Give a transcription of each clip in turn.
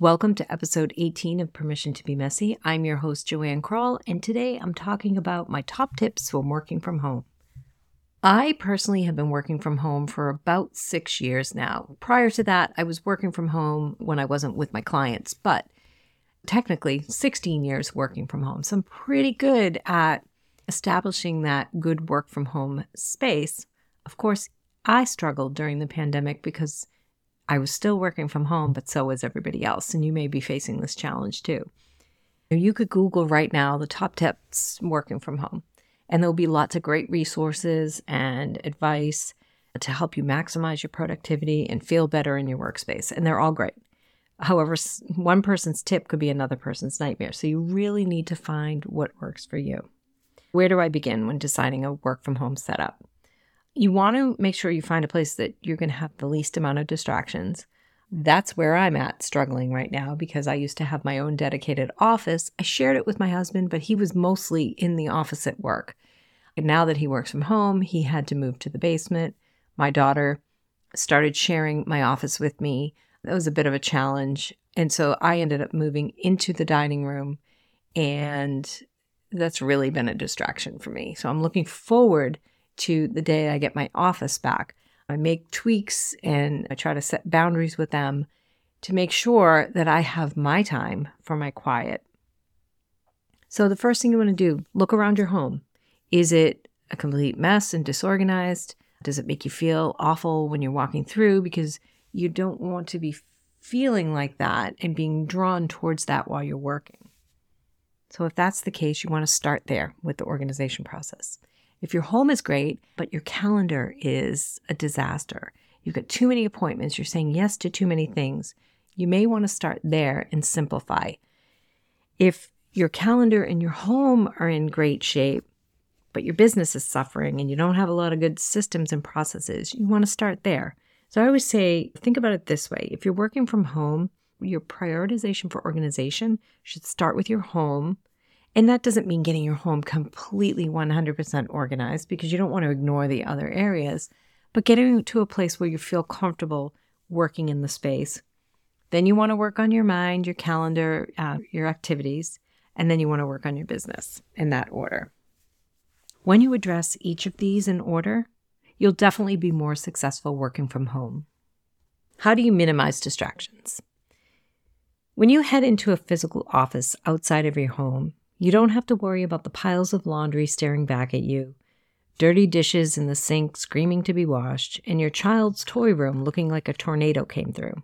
Welcome to episode 18 of Permission to Be Messy. I'm your host, JoAnn Krall, and today I'm talking about my top tips for working from home. I personally have been working from home for about six years now. Prior to that, I was working from home when I wasn't with my clients, but technically 16 years working from home. So I'm pretty good at establishing that good work from home space. Of course, I struggled during the pandemic because I was still working from home, but so was everybody else. And you may be facing this challenge too. You could Google right now the top tips working from home, and there'll be lots of great resources and advice to help you maximize your productivity and feel better in your workspace. And they're all great. However, one person's tip could be another person's nightmare. So you really need to find what works for you. Where do I begin when deciding a work from home setup? You want to make sure you find a place that you're going to have the least amount of distractions. That's where I'm at struggling right now because I used to have my own dedicated office. I shared it with my husband, but he was mostly in the office at work. And now that he works from home, he had to move to the basement. My daughter started sharing my office with me. That was a bit of a challenge. And so I ended up moving into the dining room, and that's really been a distraction for me. So I'm looking forward to the day I get my office back. I make tweaks and I try to set boundaries with them to make sure that I have my time for my quiet. So, the first thing you want to do, look around your home. Is it a complete mess and disorganized? Does it make you feel awful when you're walking through? Because you don't want to be feeling like that and being drawn towards that while you're working. So, if that's the case, you want to start there with the organization process. If your home is great, but your calendar is a disaster, you've got too many appointments, you're saying yes to too many things, you may want to start there and simplify. If your calendar and your home are in great shape, but your business is suffering and you don't have a lot of good systems and processes, you want to start there. So I always say, think about it this way if you're working from home, your prioritization for organization should start with your home and that doesn't mean getting your home completely 100% organized because you don't want to ignore the other areas, but getting to a place where you feel comfortable working in the space. Then you want to work on your mind, your calendar, uh, your activities, and then you want to work on your business in that order. When you address each of these in order, you'll definitely be more successful working from home. How do you minimize distractions? When you head into a physical office outside of your home, you don't have to worry about the piles of laundry staring back at you, dirty dishes in the sink screaming to be washed, and your child's toy room looking like a tornado came through.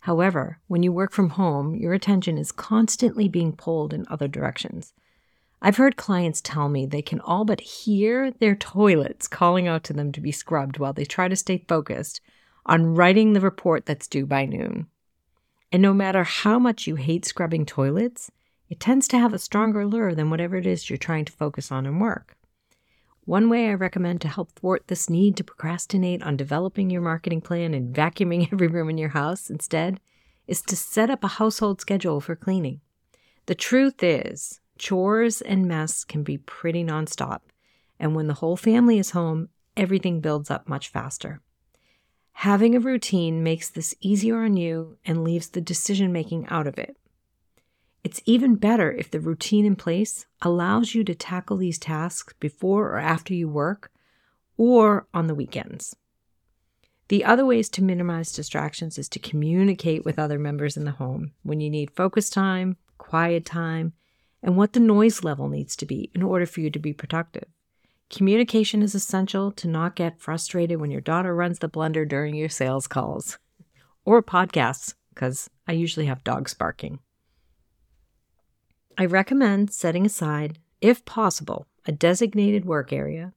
However, when you work from home, your attention is constantly being pulled in other directions. I've heard clients tell me they can all but hear their toilets calling out to them to be scrubbed while they try to stay focused on writing the report that's due by noon. And no matter how much you hate scrubbing toilets, it tends to have a stronger lure than whatever it is you're trying to focus on and work. One way I recommend to help thwart this need to procrastinate on developing your marketing plan and vacuuming every room in your house instead is to set up a household schedule for cleaning. The truth is, chores and mess can be pretty nonstop, and when the whole family is home, everything builds up much faster. Having a routine makes this easier on you and leaves the decision making out of it. It's even better if the routine in place allows you to tackle these tasks before or after you work or on the weekends. The other ways to minimize distractions is to communicate with other members in the home when you need focus time, quiet time, and what the noise level needs to be in order for you to be productive. Communication is essential to not get frustrated when your daughter runs the blender during your sales calls or podcasts, because I usually have dogs barking. I recommend setting aside, if possible, a designated work area.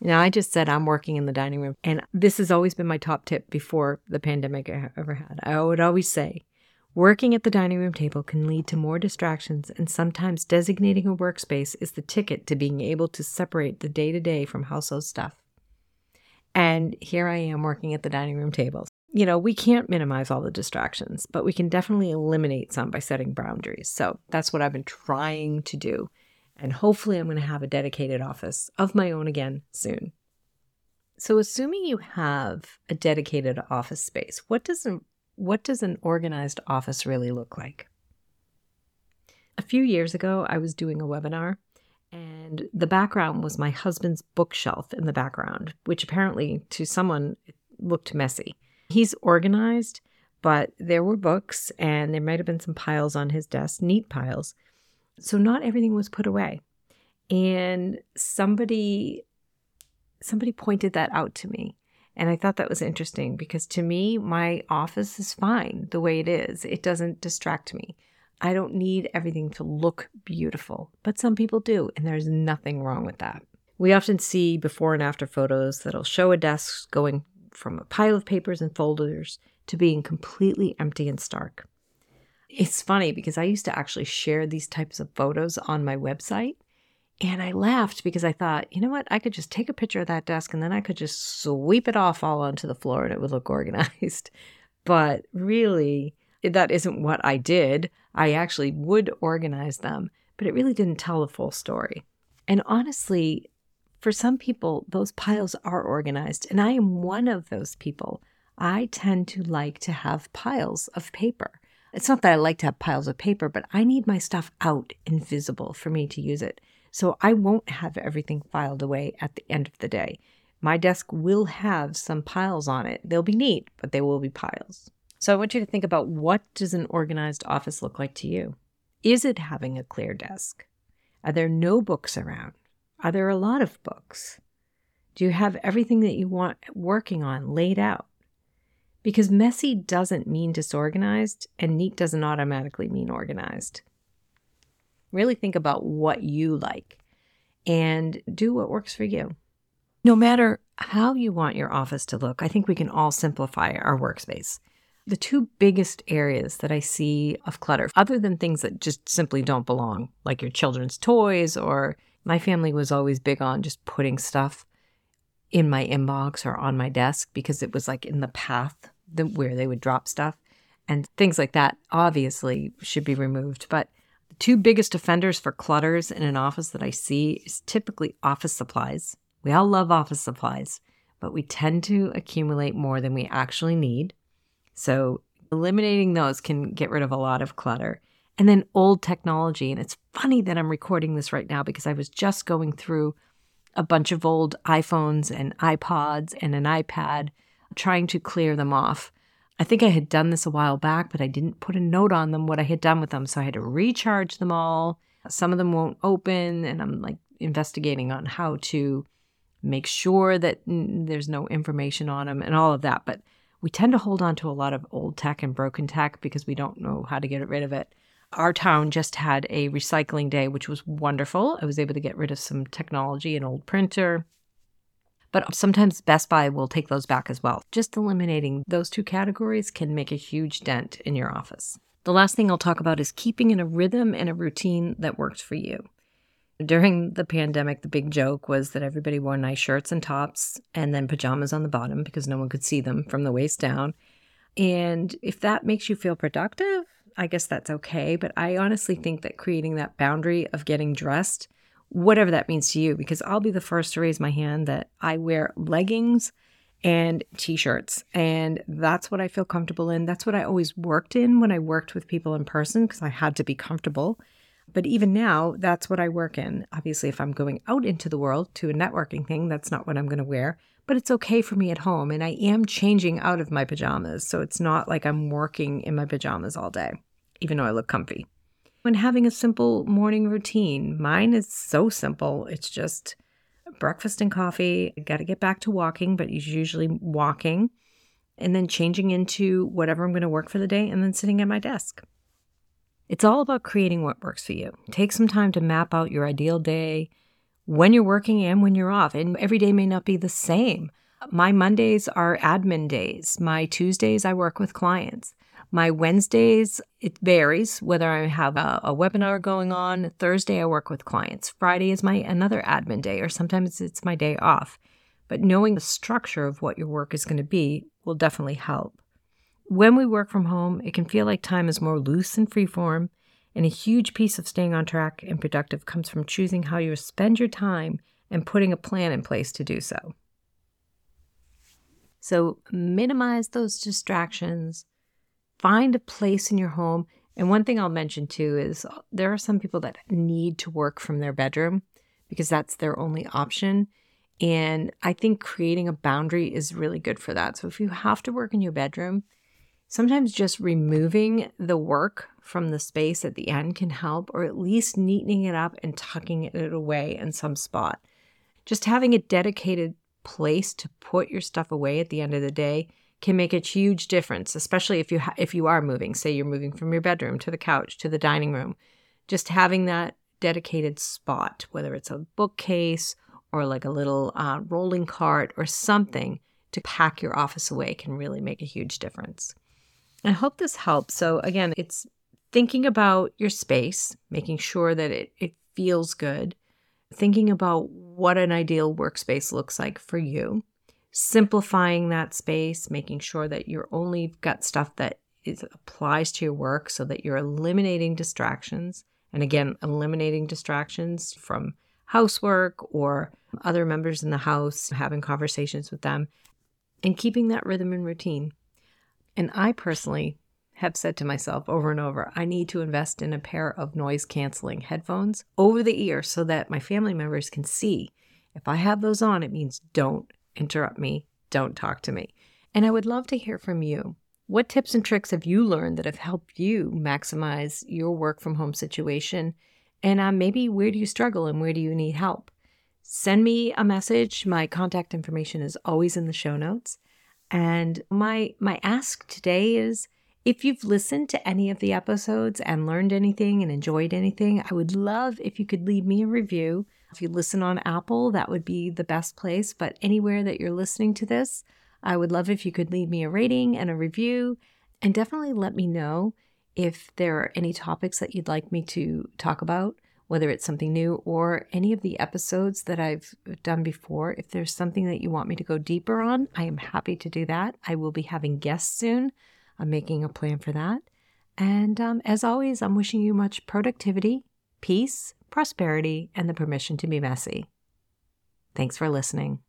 Now, I just said I'm working in the dining room, and this has always been my top tip before the pandemic I ever had. I would always say, working at the dining room table can lead to more distractions, and sometimes designating a workspace is the ticket to being able to separate the day to day from household stuff. And here I am working at the dining room table you know, we can't minimize all the distractions, but we can definitely eliminate some by setting boundaries. So that's what I've been trying to do. And hopefully, I'm going to have a dedicated office of my own again soon. So, assuming you have a dedicated office space, what does a what does an organized office really look like? A few years ago, I was doing a webinar, and the background was my husband's bookshelf in the background, which apparently to someone looked messy. He's organized, but there were books, and there might have been some piles on his desk, neat piles. So not everything was put away. And somebody somebody pointed that out to me. And I thought that was interesting because to me, my office is fine the way it is. It doesn't distract me. I don't need everything to look beautiful, but some people do, and there's nothing wrong with that. We often see before and after photos that'll show a desk going from a pile of papers and folders to being completely empty and stark. It's funny because I used to actually share these types of photos on my website. And I laughed because I thought, you know what? I could just take a picture of that desk and then I could just sweep it off all onto the floor and it would look organized. But really, that isn't what I did. I actually would organize them, but it really didn't tell the full story. And honestly, for some people, those piles are organized, and I am one of those people. I tend to like to have piles of paper. It's not that I like to have piles of paper, but I need my stuff out and visible for me to use it. So I won't have everything filed away at the end of the day. My desk will have some piles on it. They'll be neat, but they will be piles. So I want you to think about what does an organized office look like to you? Is it having a clear desk? Are there no books around? Are there a lot of books? Do you have everything that you want working on laid out? Because messy doesn't mean disorganized, and neat doesn't automatically mean organized. Really think about what you like and do what works for you. No matter how you want your office to look, I think we can all simplify our workspace. The two biggest areas that I see of clutter, other than things that just simply don't belong, like your children's toys, or my family was always big on just putting stuff in my inbox or on my desk because it was like in the path where they would drop stuff. And things like that obviously should be removed. But the two biggest offenders for clutters in an office that I see is typically office supplies. We all love office supplies, but we tend to accumulate more than we actually need. So eliminating those can get rid of a lot of clutter. And then old technology. And it's funny that I'm recording this right now because I was just going through a bunch of old iPhones and iPods and an iPad, trying to clear them off. I think I had done this a while back, but I didn't put a note on them what I had done with them. So I had to recharge them all. Some of them won't open, and I'm like investigating on how to make sure that there's no information on them and all of that. But we tend to hold on to a lot of old tech and broken tech because we don't know how to get rid of it. Our town just had a recycling day, which was wonderful. I was able to get rid of some technology, an old printer. But sometimes Best Buy will take those back as well. Just eliminating those two categories can make a huge dent in your office. The last thing I'll talk about is keeping in a rhythm and a routine that works for you. During the pandemic, the big joke was that everybody wore nice shirts and tops and then pajamas on the bottom because no one could see them from the waist down. And if that makes you feel productive, I guess that's okay. But I honestly think that creating that boundary of getting dressed, whatever that means to you, because I'll be the first to raise my hand that I wear leggings and t shirts. And that's what I feel comfortable in. That's what I always worked in when I worked with people in person because I had to be comfortable. But even now, that's what I work in. Obviously, if I'm going out into the world to a networking thing, that's not what I'm going to wear. But it's okay for me at home. And I am changing out of my pajamas. So it's not like I'm working in my pajamas all day, even though I look comfy. When having a simple morning routine, mine is so simple. It's just breakfast and coffee. Got to get back to walking, but usually walking, and then changing into whatever I'm going to work for the day, and then sitting at my desk. It's all about creating what works for you. Take some time to map out your ideal day when you're working and when you're off. And every day may not be the same. My Mondays are admin days. My Tuesdays, I work with clients. My Wednesdays, it varies whether I have a, a, webinar going on. Thursday, I work with clients. Friday is my another admin day, or sometimes it's my day off. But knowing the structure of what your work is going to be will definitely help. When we work from home, it can feel like time is more loose and freeform, and a huge piece of staying on track and productive comes from choosing how you spend your time and putting a plan in place to do so. So, minimize those distractions, find a place in your home. And one thing I'll mention too is uh, there are some people that need to work from their bedroom because that's their only option. And I think creating a boundary is really good for that. So if you have to work in your bedroom, sometimes just removing the work from the space at the end can help, or at least neatening it up and tucking it away in some spot. Just having a dedicated place to put your stuff away at the end of the day can make a huge difference, especially if you ha- if you are moving. Say you're moving from your bedroom to the couch to the dining room, just having that dedicated spot, whether it's a bookcase or like a little uh, rolling cart or something to pack your office away, can really make a huge difference. I hope this helps. So again, it's thinking about your space, making sure that it, it feels good, thinking about what an ideal workspace looks like for you simplifying that space, making sure that you're only got stuff that is, applies to your work so that you're eliminating distractions. And again, eliminating distractions from housework or other members in the house, having conversations with them, and keeping that rhythm and routine. And I personally have said to myself over and over, I need to invest in a pair of noise canceling headphones over the ear so that my family members can see. If I have those on, it means don't interrupt me, don't talk to me. And I would love to hear from you. What tips and tricks have you learned that have helped you maximize your work from home situation? And uh, maybe where do you struggle and where do you need help? Send me a message. My contact information is always in the show notes. And my my ask today is if you've listened to any of the episodes and learned anything and enjoyed anything, I would love if you could leave me a review if you listen on Apple, that would be the best place. But anywhere that you're listening to this, I would love if you could leave me a rating and a review. And definitely let me know if there are any topics that you'd like me to talk about, whether it's something new or any of the episodes that I've done before. If there's something that you want me to go deeper on, I am happy to do that. I will be having guests soon. I'm making a plan for that. And um, as always, I'm wishing you much productivity, peace, prosperity, and the permission to be messy. Thanks for listening.